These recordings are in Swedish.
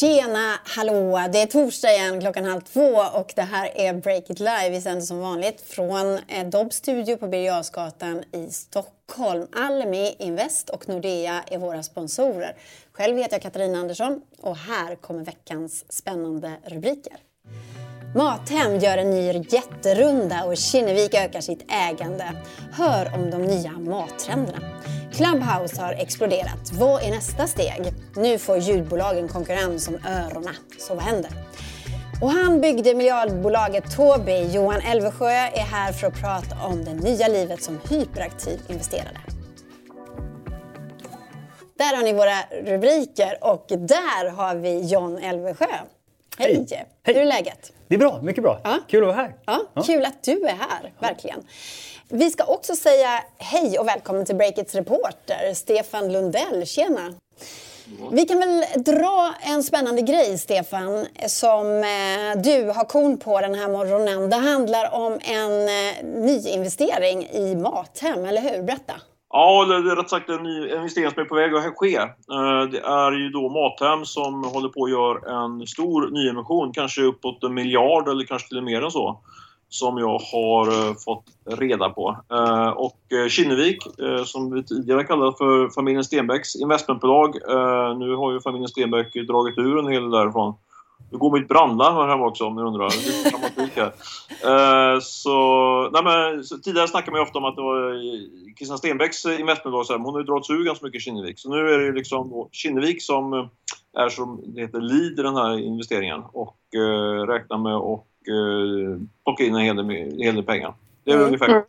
Tjena, hallå! Det är torsdag igen klockan halv två och det här är Break It Live. Vi sänder som vanligt från eh, Dobbs studio på Birger i Stockholm. Almi Invest och Nordea är våra sponsorer. Själv heter jag Katarina Andersson och här kommer veckans spännande rubriker. Mathem gör en ny jätterunda och Kinnevik ökar sitt ägande. Hör om de nya mattrenderna. Clubhouse har exploderat. Vad är nästa steg? Nu får ljudbolagen konkurrens om öronen. Så vad händer? Och han byggde miljardbolaget Tobii. Johan Elvesjö är här för att prata om det nya livet som hyperaktiv investerare. Där har ni våra rubriker och där har vi John Elvesjö. Hej! Hej. Hur är läget? Det är bra, mycket bra. Ja. Kul att vara här. Ja, ja. Kul att du är här, verkligen. Vi ska också säga hej och välkommen till Breakits reporter, Stefan Lundell. Tjena! Vi kan väl dra en spännande grej, Stefan, som eh, du har kon på den här morgonen. Det handlar om en eh, ny nyinvestering i Mathem, eller hur? Berätta! Ja, eller rätt sagt en ny investering som är på väg att ske. Eh, det är ju då Mathem som håller på att göra en stor nyemission, kanske uppåt en miljard eller kanske till och med mer än så som jag har eh, fått reda på. Eh, och eh, Kinnevik, som vi tidigare kallade för familjen Stenbecks investmentbolag. Nu har ju familjen Stenbeck dragit ur en hel del därifrån. Nu går mitt brandlarm här hemma också om ni undrar. Uh, så, nej men, så, tidigare snackade man ju ofta om att det var Christian Stenbecks investmentbolag, så här, men hon har ju dragit ur ganska mycket Kinnevik. Så nu är det ju liksom Kinnevik som är som det heter lead i den här investeringen och uh, räknar med att uh, plocka in en hel del, hel del pengar. Det är mm. ungefär mm.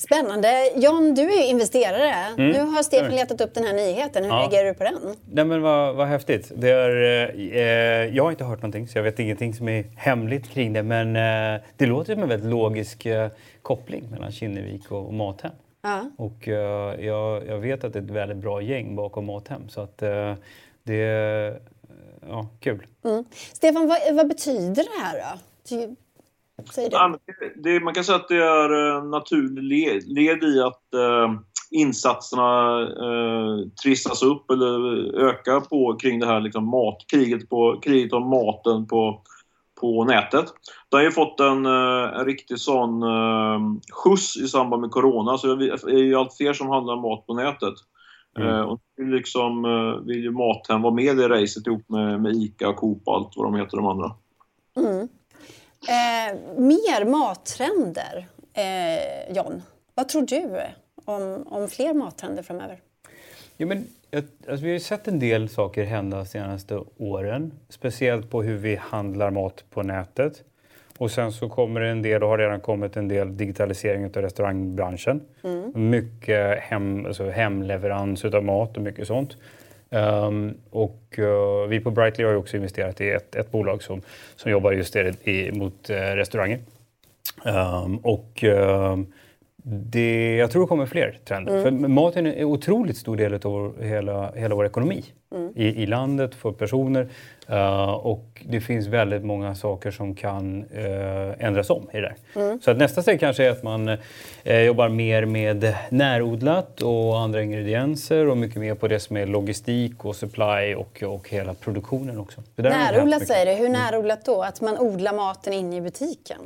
Spännande. John, du är ju investerare. Mm. Nu har Stefan letat upp den här nyheten. Hur ja. reagerar du på den? Nej, men vad, vad häftigt. Det är, eh, jag har inte hört någonting, så jag vet ingenting som är hemligt kring det. Men eh, det låter som en väldigt logisk eh, koppling mellan Kinnevik och, och Mathem. Ja. Och eh, jag, jag, vet att det är ett väldigt bra gäng bakom Mathem. Så att eh, det är ja, kul. Mm. Stefan, vad, vad betyder det här då? det. det. Man kan säga att det är en naturlig led, led i att eh, insatserna eh, trissas upp eller ökar på kring det här liksom matkriget på, kriget om maten på, på nätet. Det har ju fått en, eh, en riktig sån eh, skjuts i samband med Corona, så det är ju allt fler som handlar mat på nätet. Mm. Eh, och liksom eh, vill ju Mathem vara med i racet ihop med, med ICA, och Coop och allt vad de heter de andra. Mm. Eh, mer mattrender, eh, John. Vad tror du om, om fler mattrender framöver? Ja, men, alltså, vi har ju sett en del saker hända de senaste åren. Speciellt på hur vi handlar mat på nätet. Och sen så kommer det en del, och har redan kommit en del digitalisering av restaurangbranschen. Mm. Mycket hem, alltså hemleverans av mat och mycket sånt. Um, och uh, vi på Brightly har också investerat i ett, ett bolag som, som jobbar just i, mot uh, restauranger. Um, och uh, det, jag tror det kommer fler trender. Mm. För maten är en otroligt stor del av hela, hela vår ekonomi mm. I, i landet, för personer. Uh, och det finns väldigt många saker som kan uh, ändras om i det där. Mm. Så att nästa steg kanske är att man uh, jobbar mer med närodlat och andra ingredienser och mycket mer på det som är logistik och supply och, och hela produktionen också. Närodlat säger du. Hur närodlat då? Att man odlar maten inne i butiken?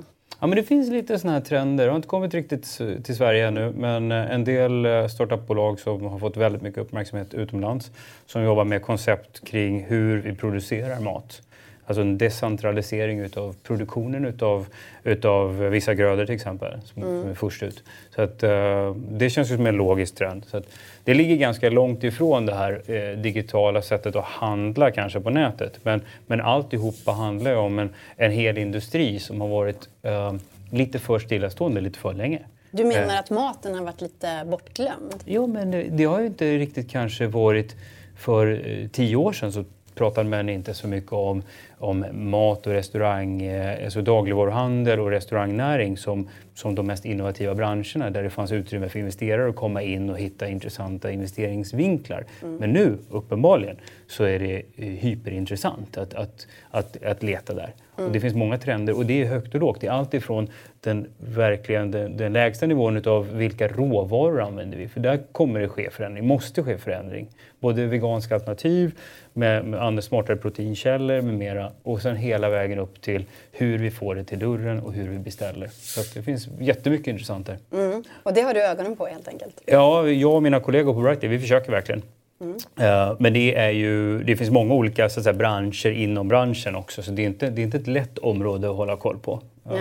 Ja, men det finns lite sådana här trender. Det har inte kommit riktigt till Sverige ännu men eh, en del eh, startupbolag som har fått väldigt mycket uppmärksamhet utomlands som jobbar med koncept kring hur vi producerar mat. Alltså en decentralisering utav produktionen utav, utav vissa grödor till exempel, som, mm. är först ut. Så att, uh, det känns ju som en logisk trend. Så att, det ligger ganska långt ifrån det här eh, digitala sättet att handla kanske på nätet. Men, men alltihopa handlar ju om en, en hel industri som har varit eh, lite för stillastående lite för länge. Du menar eh. att maten har varit lite bortglömd? Jo, men det, det har ju inte riktigt kanske varit för eh, tio år sedan så pratade man inte så mycket om, om mat och restaurang, eh, alltså dagligvaruhandel och restaurangnäring som, som de mest innovativa branscherna där det fanns utrymme för investerare att komma in och hitta intressanta investeringsvinklar. Mm. Men nu, uppenbarligen, så är det eh, hyperintressant att, att, att, att leta där. Mm. Och det finns många trender och det är högt och lågt. Det är allt ifrån den, verkligen den, den lägsta nivån av vilka råvaror använder vi? För där kommer det ske förändring, måste ske förändring. Både veganska alternativ med, med andra smartare proteinkällor med mera och sen hela vägen upp till hur vi får det till dörren och hur vi beställer. Så det finns jättemycket intressant där. Mm. Och det har du ögonen på helt enkelt? Ja, jag och mina kollegor på Brighty, vi försöker verkligen. Mm. Uh, men det, är ju, det finns många olika så att säga, branscher inom branschen också så det är, inte, det är inte ett lätt område att hålla koll på. Uh,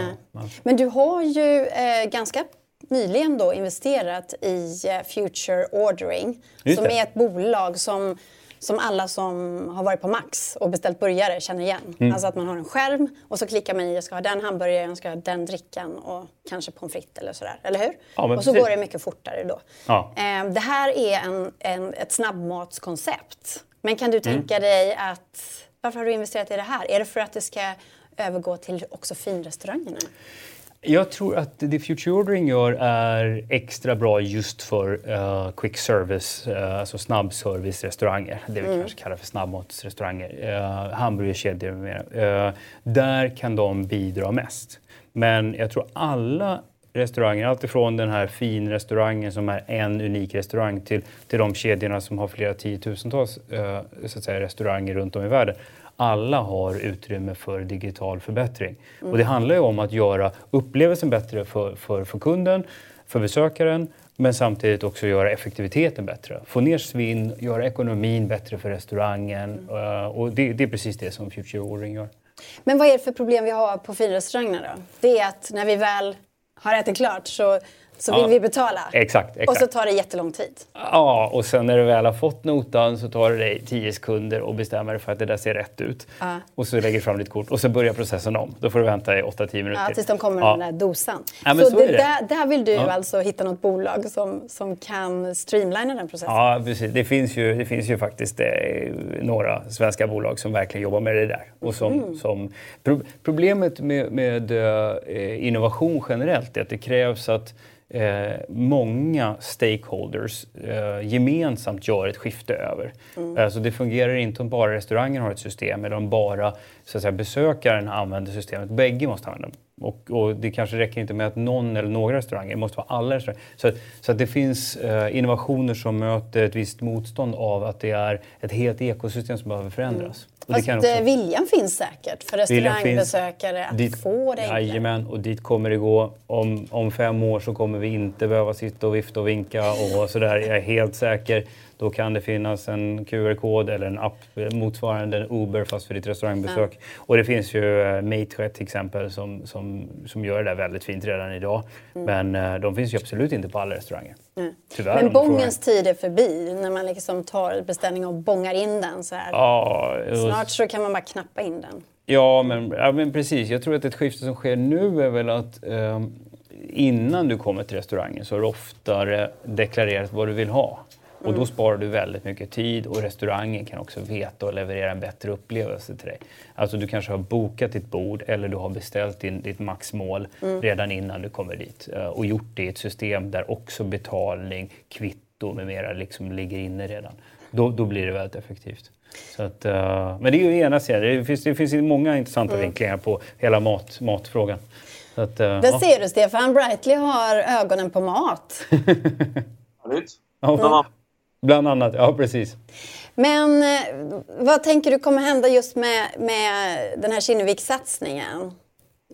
men du har ju eh, ganska nyligen då investerat i eh, Future Ordering som är ett bolag som som alla som har varit på Max och beställt burgare känner igen. Mm. Alltså att man har en skärm och så klickar man i, jag ska ha den hamburgaren, jag ska ha den drickan och kanske pommes frites eller sådär. Eller hur? Ja, och så precis. går det mycket fortare då. Ja. Eh, det här är en, en, ett snabbmatskoncept. Men kan du mm. tänka mm. dig att, varför har du investerat i det här? Är det för att det ska övergå till också finrestaurangerna? Jag tror att det Future Ordering gör är extra bra just för uh, quick service, uh, alltså snabbservice-restauranger. Det vi mm. kanske kallar för snabbmatsrestauranger. Uh, hamburgerkedjor med mera. Uh, där kan de bidra mest. Men jag tror alla restauranger, alltifrån den här finrestaurangen som är en unik restaurang till, till de kedjorna som har flera tiotusentals uh, så att säga, restauranger runt om i världen alla har utrymme för digital förbättring. Mm. Och det handlar ju om att göra upplevelsen bättre för, för, för kunden, för besökaren, men samtidigt också göra effektiviteten bättre. Få ner svinn, göra ekonomin bättre för restaurangen. Mm. Och det, det, är precis det som Future Ordering gör. Men vad är det för problem vi har på finrestaurangerna då? Det är att när vi väl har ätit klart så så vill ja, vi betala. Exakt, exakt. Och så tar det jättelång tid. Ja, och sen när du väl har fått notan så tar det dig tio sekunder att bestämma dig för att det där ser rätt ut. Ja. Och så lägger du fram ditt kort och så börjar processen om. Då får du vänta i 8-10 minuter. Ja, tills de kommer med ja. den där dosan. Ja, så, så det, där, där, vill du alltså hitta något bolag som, som kan streamlina den processen? Ja, precis. Det finns ju, det finns ju faktiskt eh, några svenska bolag som verkligen jobbar med det där. Och som, mm. som, pro, problemet med, med uh, innovation generellt är att det krävs att eh, många stakeholders eh, gemensamt gör ett skifte över. Mm. Alltså det fungerar inte om bara restaurangen har ett system eller om bara så att säga, besökaren använder systemet. Bägge måste använda det. Och, och, det kanske räcker inte med att någon eller några restauranger, det måste vara alla restauranger. Så, så att det finns eh, innovationer som möter ett visst motstånd av att det är ett helt ekosystem som behöver förändras. Mm. Fast också... Eh, viljan finns säkert för restaurangbesökare att dit, få det. Jajamän, och dit kommer det gå. Om, om fem år så kommer vi inte behöva sitta och vifta och vinka och sådär. Jag är helt säker. Då kan det finnas en QR-kod eller en app motsvarande en Uber fast för ditt restaurangbesök. Ja. Och det finns ju eh, Mate till exempel som, som, som gör det där väldigt fint redan idag. Mm. Men eh, de finns ju absolut inte på alla restauranger. Mm. Tyvärr, Men bångens tid är förbi när man liksom tar beställning och bångar in den så här. Ja, Snart så kan man bara knappa in den. Ja men, ja, men precis. Jag tror att ett skifte som sker nu är väl att eh, innan du kommer till restaurangen så har du oftare deklarerat vad du vill ha. Och då sparar du väldigt mycket tid och restaurangen kan också veta och leverera en bättre upplevelse till dig. Alltså du kanske har bokat ditt bord eller du har beställt din, ditt maxmål mm. redan innan du kommer dit eh, och gjort det i ett system där också betalning, kvitto med mera liksom ligger inne redan. Då, då blir det väldigt effektivt. Så att, uh, men det är ju ena sidan. Det finns, det finns många intressanta mm. vinklingar på hela mat, matfrågan. Så att, uh, Där ja. ser du Stefan, Brightly har ögonen på mat. Härligt. Ja. Bland annat, ja precis. Men eh, vad tänker du kommer hända just med, med den här Kinnevik-satsningen?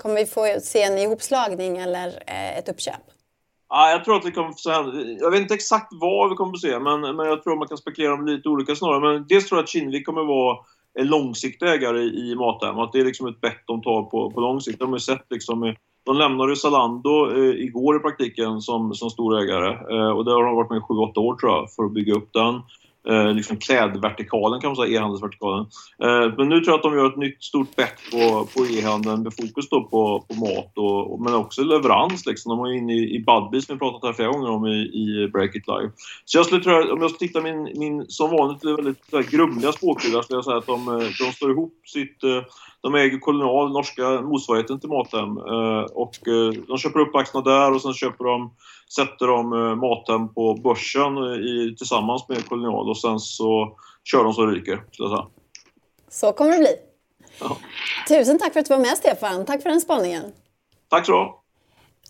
Kommer vi få se en ihopslagning eller eh, ett uppköp? Ja, jag tror att det kommer få se. Jag vet inte exakt vad vi kommer att se, men, men jag tror man kan spekulera om lite olika snarare. Men dels tror jag att Kinnevik kommer vara en långsiktig ägare i Mathem. Att det är liksom ett bett de tar på, på lång sikt. De har ju sett liksom de lämnade Zalando eh, igår i praktiken som, som stor ägare eh, och där har de varit med i 7-8 år tror jag för att bygga upp den. Eh, liksom klädvertikalen kan man säga, e-handelsvertikalen. Eh, men nu tror jag att de gör ett nytt stort bett på, på e-handeln med fokus då på, på mat och, och, men också leverans. Liksom. De var inne i, i Budbee som vi pratat här flera gånger om i, i Break It Live. Så jag skulle tro, om jag ska titta min, min som vanligt väldigt grumliga spåkula skulle jag säga att de, eh, de står ihop sitt eh, de äger Kolonial, norska motsvarigheten till Mathem. Eh, och eh, de köper upp aktierna där och sen köper de, sätter de eh, Mathem på börsen i, tillsammans med Kolonial och sen så kör de så ryker. Så, så kommer det bli. Ja. Tusen tack för att du var med Stefan. Tack för den spaningen. Tack så du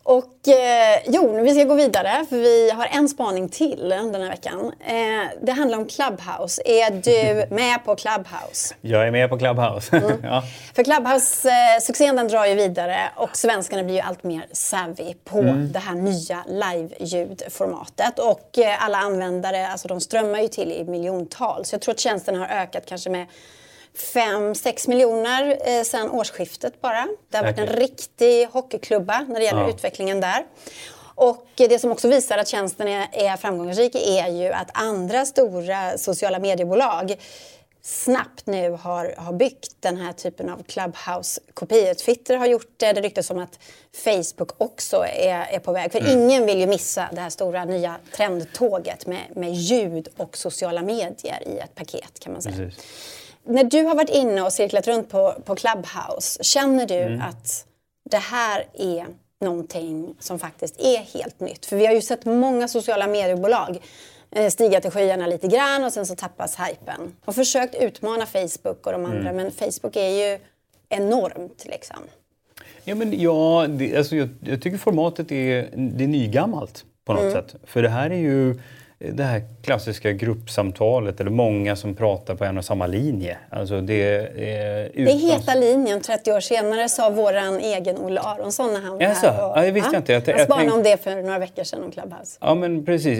och eh, jo, vi ska gå vidare för vi har en spaning till den här veckan. Eh, det handlar om Clubhouse. Är du med på Clubhouse? Jag är med på Clubhouse. Mm. ja. För Clubhouse-succén den drar ju vidare och svenskarna blir ju allt mer savvy på mm. det här nya live-ljudformatet. Och eh, alla användare, alltså de strömmar ju till i miljontals. Jag tror att tjänsten har ökat kanske med 5-6 miljoner eh, sedan årsskiftet bara. Det har varit en riktig hockeyklubba när det gäller ja. utvecklingen där. Och det som också visar att tjänsten är, är framgångsrik är ju att andra stora sociala mediebolag snabbt nu har, har byggt den här typen av Clubhouse-kopior. Twitter har gjort det, det ryktas om att Facebook också är, är på väg. För mm. ingen vill ju missa det här stora nya trendtåget med, med ljud och sociala medier i ett paket kan man säga. Precis när du har varit inne och cirklat runt på, på Clubhouse, känner du mm. att det här är någonting som faktiskt är helt nytt? För vi har ju sett många sociala mediebolag eh, stiga till skyarna lite grann och sen så tappas hypen. Och försökt utmana Facebook och de andra, mm. men Facebook är ju enormt liksom. Ja, men ja det, alltså jag, jag, tycker formatet är, det är nygammalt på något mm. sätt. För det här är ju det här klassiska gruppsamtalet eller många som pratar på en och samma linje. Alltså det, är utan... det är heta linjen 30 år senare sa vår egen Olle Aronsson när han var Jaså? här. Och, ja, det visste ja. jag inte. Jag, jag spanade om det för några veckor sedan om Clubhouse. Ja men precis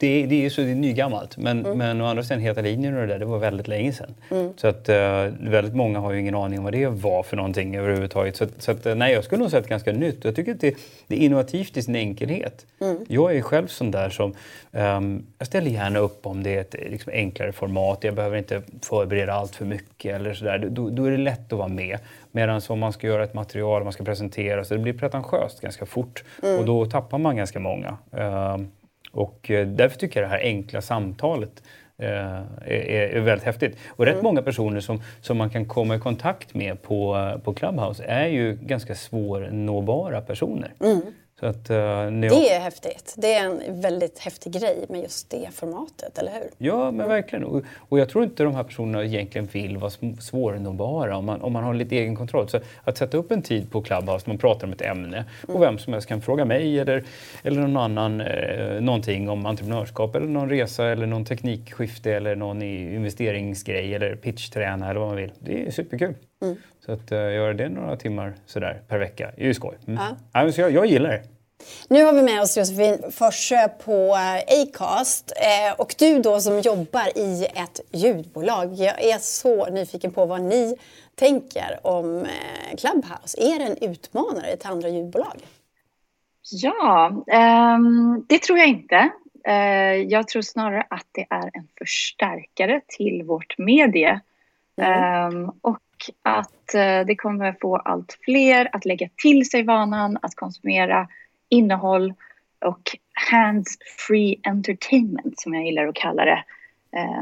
det, det är så det är nygammalt. Men, mm. men å andra sidan, Heta linjen och det där, det var väldigt länge sedan. Mm. Så att uh, väldigt många har ju ingen aning om vad det var för någonting överhuvudtaget. Så, så att, nej, jag skulle nog säga att det är ganska nytt. Jag tycker att det, det är innovativt i sin enkelhet. Mm. Jag är själv sån där som, um, jag ställer gärna upp om det är ett liksom, enklare format. Jag behöver inte förbereda allt för mycket eller sådär. Då, då är det lätt att vara med. Medan om man ska göra ett material, man ska presentera, så det blir pretentiöst ganska fort. Mm. Och då tappar man ganska många. Um, och eh, därför tycker jag det här enkla samtalet eh, är, är, väldigt häftigt. Och rätt mm. många personer som, som man kan komma i kontakt med på, på Clubhouse är ju ganska svårnåbara personer. Mm. Att, uh, Det är häftigt. Det är en väldigt häftig grej med just det formatet, eller hur? Ja, men mm. verkligen. Och, och, jag tror inte de här personerna egentligen vill vara svårnåbara om man, om man har lite egen kontroll. Så att sätta upp en tid på Clubhouse, man pratar om ett ämne och mm. vem som helst kan fråga mig eller, eller någon annan eh, någonting om entreprenörskap eller någon resa eller någon teknikskifte eller någon investeringsgrej eller pitchträna eller vad man vill. Det är superkul. Mm. Så att uh, göra det några timmar sådär per vecka är ju skoj. Mm. Ja. Ja, så jag, jag gillar det. Nu har vi med oss Josefin Forsö på eh, Acast eh, och du då som jobbar i ett ljudbolag. Jag är så nyfiken på vad ni tänker om Clubhouse. Är det en utmanare till andra ljudbolag? Ja, um, det tror jag inte. Jag tror snarare att det är en förstärkare till vårt medie. Mm. Um, och att uh, det kommer få allt fler att lägga till sig vanan att konsumera innehåll och hands-free entertainment som jag gillar att kalla det.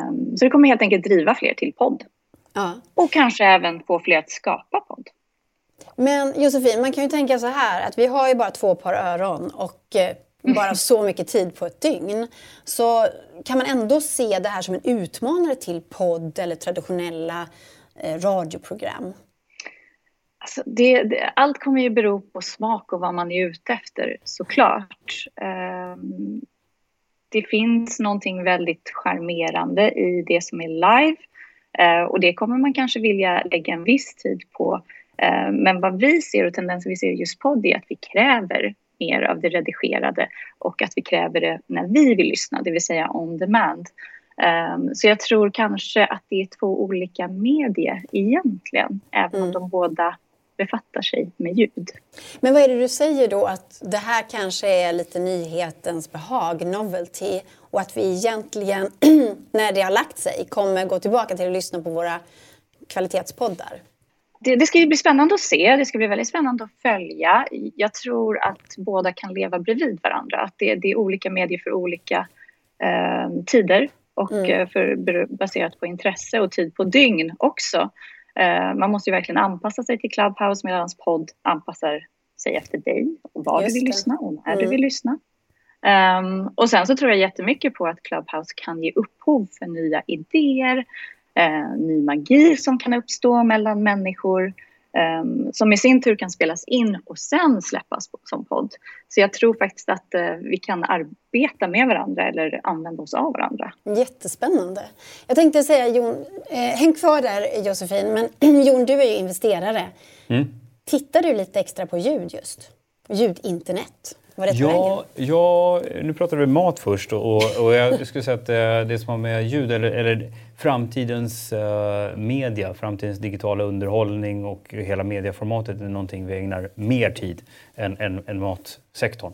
Um, så det kommer helt enkelt driva fler till podd. Ja. Och kanske även få fler att skapa podd. Men Josefin, man kan ju tänka så här att vi har ju bara två par öron och eh, bara så mycket tid på ett dygn. Så kan man ändå se det här som en utmanare till podd eller traditionella eh, Eh, radioprogram? Alltså det, det, allt kommer ju bero på smak och vad man är ute efter såklart. Um, det finns någonting väldigt charmerande i det som är live uh, och det kommer man kanske vilja lägga en viss tid på. Uh, men vad vi ser och tendensen vi ser just podd är att vi kräver mer av det redigerade och att vi kräver det när vi vill lyssna, det vill säga on demand. Um, så jag tror kanske att det är två olika medier egentligen, även mm. om de båda befattar sig med ljud. Men vad är det du säger då att det här kanske är lite nyhetens behag, novelty och att vi egentligen när det har lagt sig kommer gå tillbaka till att lyssna på våra kvalitetspoddar? Det, det, ska ju bli spännande att se, det ska bli väldigt spännande att följa. Jag tror att båda kan leva bredvid varandra, att det, det är olika medier för olika eh, tider och mm. Eh, för, baserat på intresse och tid på dygn också. Eh, man måste ju verkligen anpassa sig till Clubhouse medan podd anpassar sig efter dig och vad Just du vill det. lyssna och när Mm. du vill lyssna. Um, och sen så tror jag jättemycket på att Clubhouse kan ge upphov för nya idéer, eh, ny magi som kan uppstå mellan människor som i sin tur kan spelas in och sen släppas på, som podd. Så jag tror faktiskt att eh, vi kan arbeta med varandra eller använda oss av varandra. Jättespännande. Jag tänkte säga Jon, eh, häng kvar där Josefin, men Jon du är ju investerare. Mm. Tittar du lite extra på ljud just? Ljudinternet? Ja, ja, nu pratar vi mat först och, och jag skulle säga att eh, det som har med ljud eller, eller framtidens eh, media, framtidens digitala underhållning och hela medieformatet är någonting vi ägnar mer tid än, än, än matsektorn.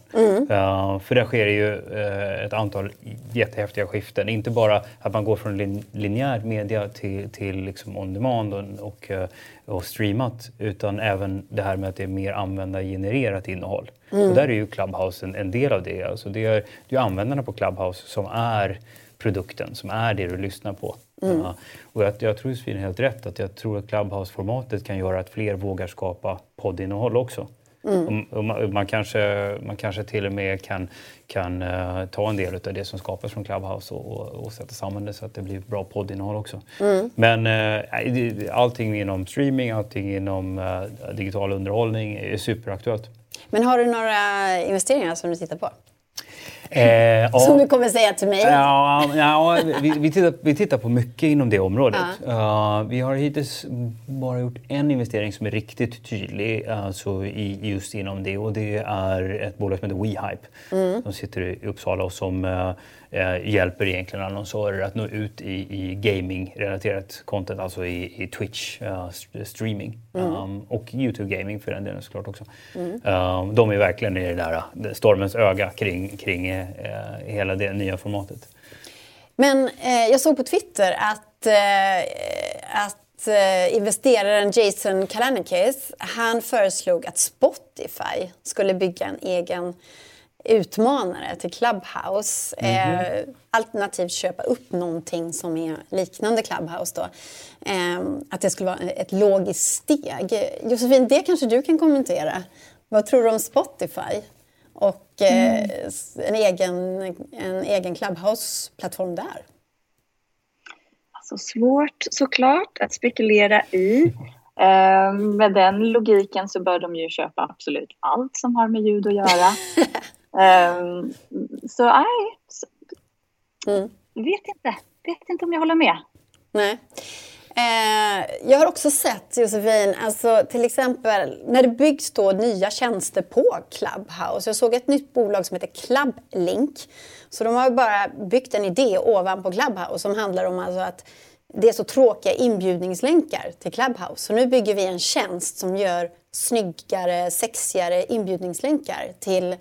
Eh, för där sker ju eh, ett antal jättehäftiga skiften. Inte bara att man går från lin, linjär media till, till liksom on demand och, och, eh, och streamat utan även det här med att det är mer användargenererat innehåll. Och där är ju Clubhouse en, en del av det. Alltså det, är, det är användarna på Clubhouse som är produkten, som är det du lyssnar på. Ja. och jag, jag tror Josefin har helt rätt att jag tror att Clubhouse-formatet kan göra att fler vågar skapa poddinnehåll också. Och, och man, man, kanske, man kanske till och med kan, kan eh, ta en del av det som skapas från Clubhouse och, och, och sätta samman det så att det blir bra poddinnehåll också. Men eh, det- allting inom streaming, allting inom eh, digital underhållning är superaktuellt. Men har du några investeringar som du tittar på? Eh, ja. Som du kommer säga till mig? Ja, ja vi, vi, tittar, vi tittar på mycket inom det området. Uh, vi har hittills bara gjort en investering som är riktigt tydlig alltså i, just inom det och det är ett bolag som heter WeHype som sitter i Uppsala och som eh, eh, hjälper egentligen annonsörer att nå ut i, i gaming-relaterat content, alltså i, i Twitch eh, st- streaming um, och YouTube gaming för den delen såklart också. Um, de är verkligen i det där eh, stormens öga kring, kring eh, hela det nya formatet. Men eh, jag såg på Twitter att, eh, att eh, investeraren Jason Kalanikis, han föreslog att Spotify skulle bygga en egen utmanare till Clubhouse. Eh, alternativt köpa upp någonting som är liknande Clubhouse. Då. Eh, att det skulle vara ett logiskt steg. Josefin, det kanske du kan kommentera. Vad tror du om Spotify? Och eh, en egen, en egen Clubhouse-plattform där. Alltså svårt såklart att spekulera i. Eh, med den logiken så bör de ju köpa absolut allt som har med ljud att göra. eh, så nej, Mm. vet inte. Vet inte om jag håller med. Nej. Eh, jag har också sett, Josefin, alltså till exempel när det byggs då nya tjänster på Clubhouse. Jag såg ett nytt bolag som heter Clublink. Så de har bara byggt en idé ovanpå Clubhouse som handlar om alltså att det är så tråkiga inbjudningslänkar till Clubhouse. Så nu bygger vi en tjänst som gör snyggare, sexigare inbjudningslänkar till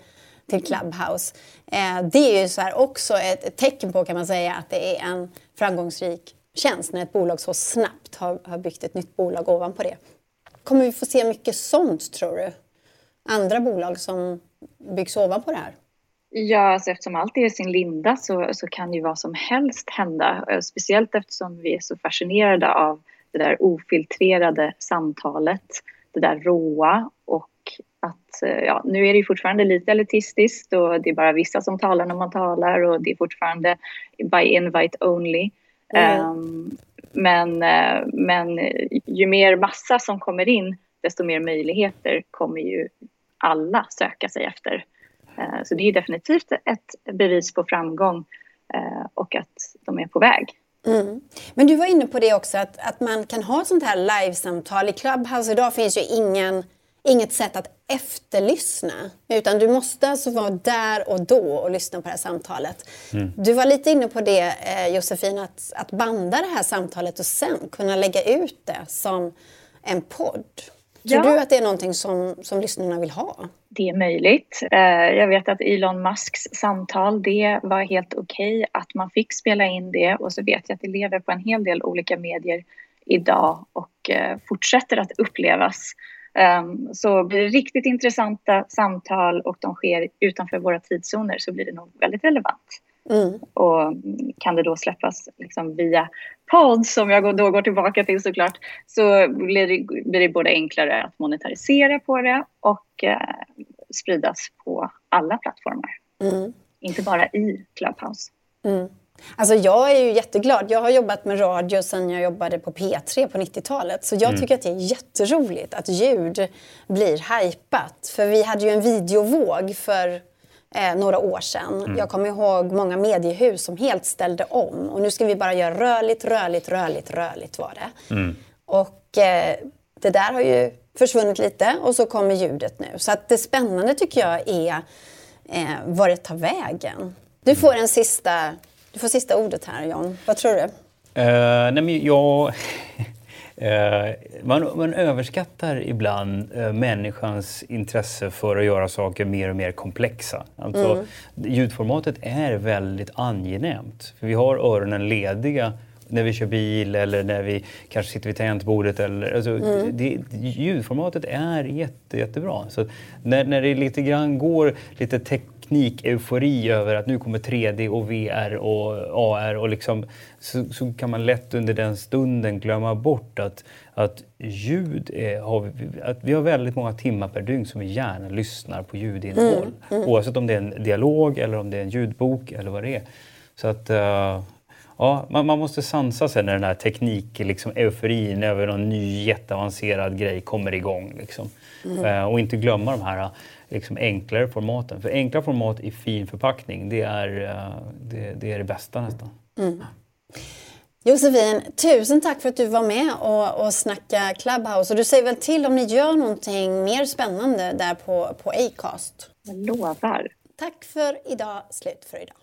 till Clubhouse. Eh, det är ju så här också ett, ett tecken på kan man säga att det är en framgångsrik tjänst när ett bolag så snabbt har, har byggt ett nytt bolag ovanpå det. Kommer vi få se mycket sånt tror du? Andra bolag som byggs ovanpå det här? Ja, alltså eftersom allt är i sin linda så, så kan ju vad som helst hända. Eh, speciellt eftersom vi är så fascinerade av det där ofiltrerade samtalet, det där råa och att, eh, ja, nu är det fortfarande lite elitistiskt och det är bara vissa som talar när man talar och det är fortfarande by invite only. Mm. Ehm, men, eh, men ju mer massa som kommer in, desto mer möjligheter kommer ju alla söka sig efter. Eh, Så det är definitivt ett bevis på framgång och att de är på väg. Mm. Men du var inne på det också att, att man kan ha sånt här livesamtal. I Clubhouse idag finns ju ingen, inget sätt att efterlyssna. Utan du måste alltså vara där och då och lyssna på det här samtalet. Du var lite inne på det eh, Josefin, att, att banda det här samtalet och sen kunna lägga ut det som en podd. Tror Ja. du att det är någonting som, som lyssnarna vill ha? Det är möjligt. Eh, Jag vet att Elon Musks samtal, det var helt okej att man fick spela in det och så vet jag att det lever på en hel del olika medier idag och eh, fortsätter att upplevas. Ehm, Så blir det riktigt intressanta samtal och de sker utanför våra tidszoner så blir det nog väldigt relevant Mm. Och kan det då släppas liksom via podd som jag då går tillbaka till såklart så blir det, blir det både enklare att monetarisera på det och eh, spridas på alla plattformar. Mm. Inte bara i Clubhouse. Mm. Alltså jag är ju jätteglad. Jag har jobbat med radio sedan jag jobbade på P3 på 90-talet. Så jag mm. tycker att det är jätteroligt att ljud blir hypat. För vi hade ju en videovåg för eh, några år sedan. Mm. Jag kommer ihåg många mediehus som helt ställde om. Och nu ska vi bara göra rörligt, rörligt, rörligt, rörligt var det. Mm. Och eh, det där har ju försvunnit lite och så kommer ljudet nu. Så att det spännande tycker jag är eh, var det tar vägen. Du får en sista, du får sista ordet här John. Vad tror du? Uh, nej men jag... Uh, man, man, överskattar ibland uh, människans intresse för att göra saker mer och mer komplexa. Alltså, mm. Ljudformatet är väldigt angenämt. För vi har öronen lediga när vi kör bil eller när vi kanske sitter vid tangentbordet. Eller, alltså, mm. det, ljudformatet är jätte, jättebra. Så när, när det lite grann går lite teknik-eufori över att nu kommer 3D och VR och AR och liksom, så, så kan man lätt under den stunden glömma bort att, att ljud är, har vi, att vi har väldigt många timmar per dygn som vi gärna lyssnar på ljudinnehåll. Mm. Mm. Oavsett om det är en dialog eller om det är en ljudbok eller vad det är. Så att, uh, Ja, man, man måste sansa sig när den här teknik, liksom, euforin över någon ny jätteavancerad grej kommer igång. Liksom. Mm. Eh, och inte glömma de här liksom, enklare formaten. För enkla format i fin förpackning, det är, eh, det, det, är det bästa nästan. Mm. Josefin, tusen tack för att du var med och, och snackade Clubhouse. Och du säger väl till om ni gör någonting mer spännande där på, på Acast? Jag lovar. Tack för idag. Slut för idag.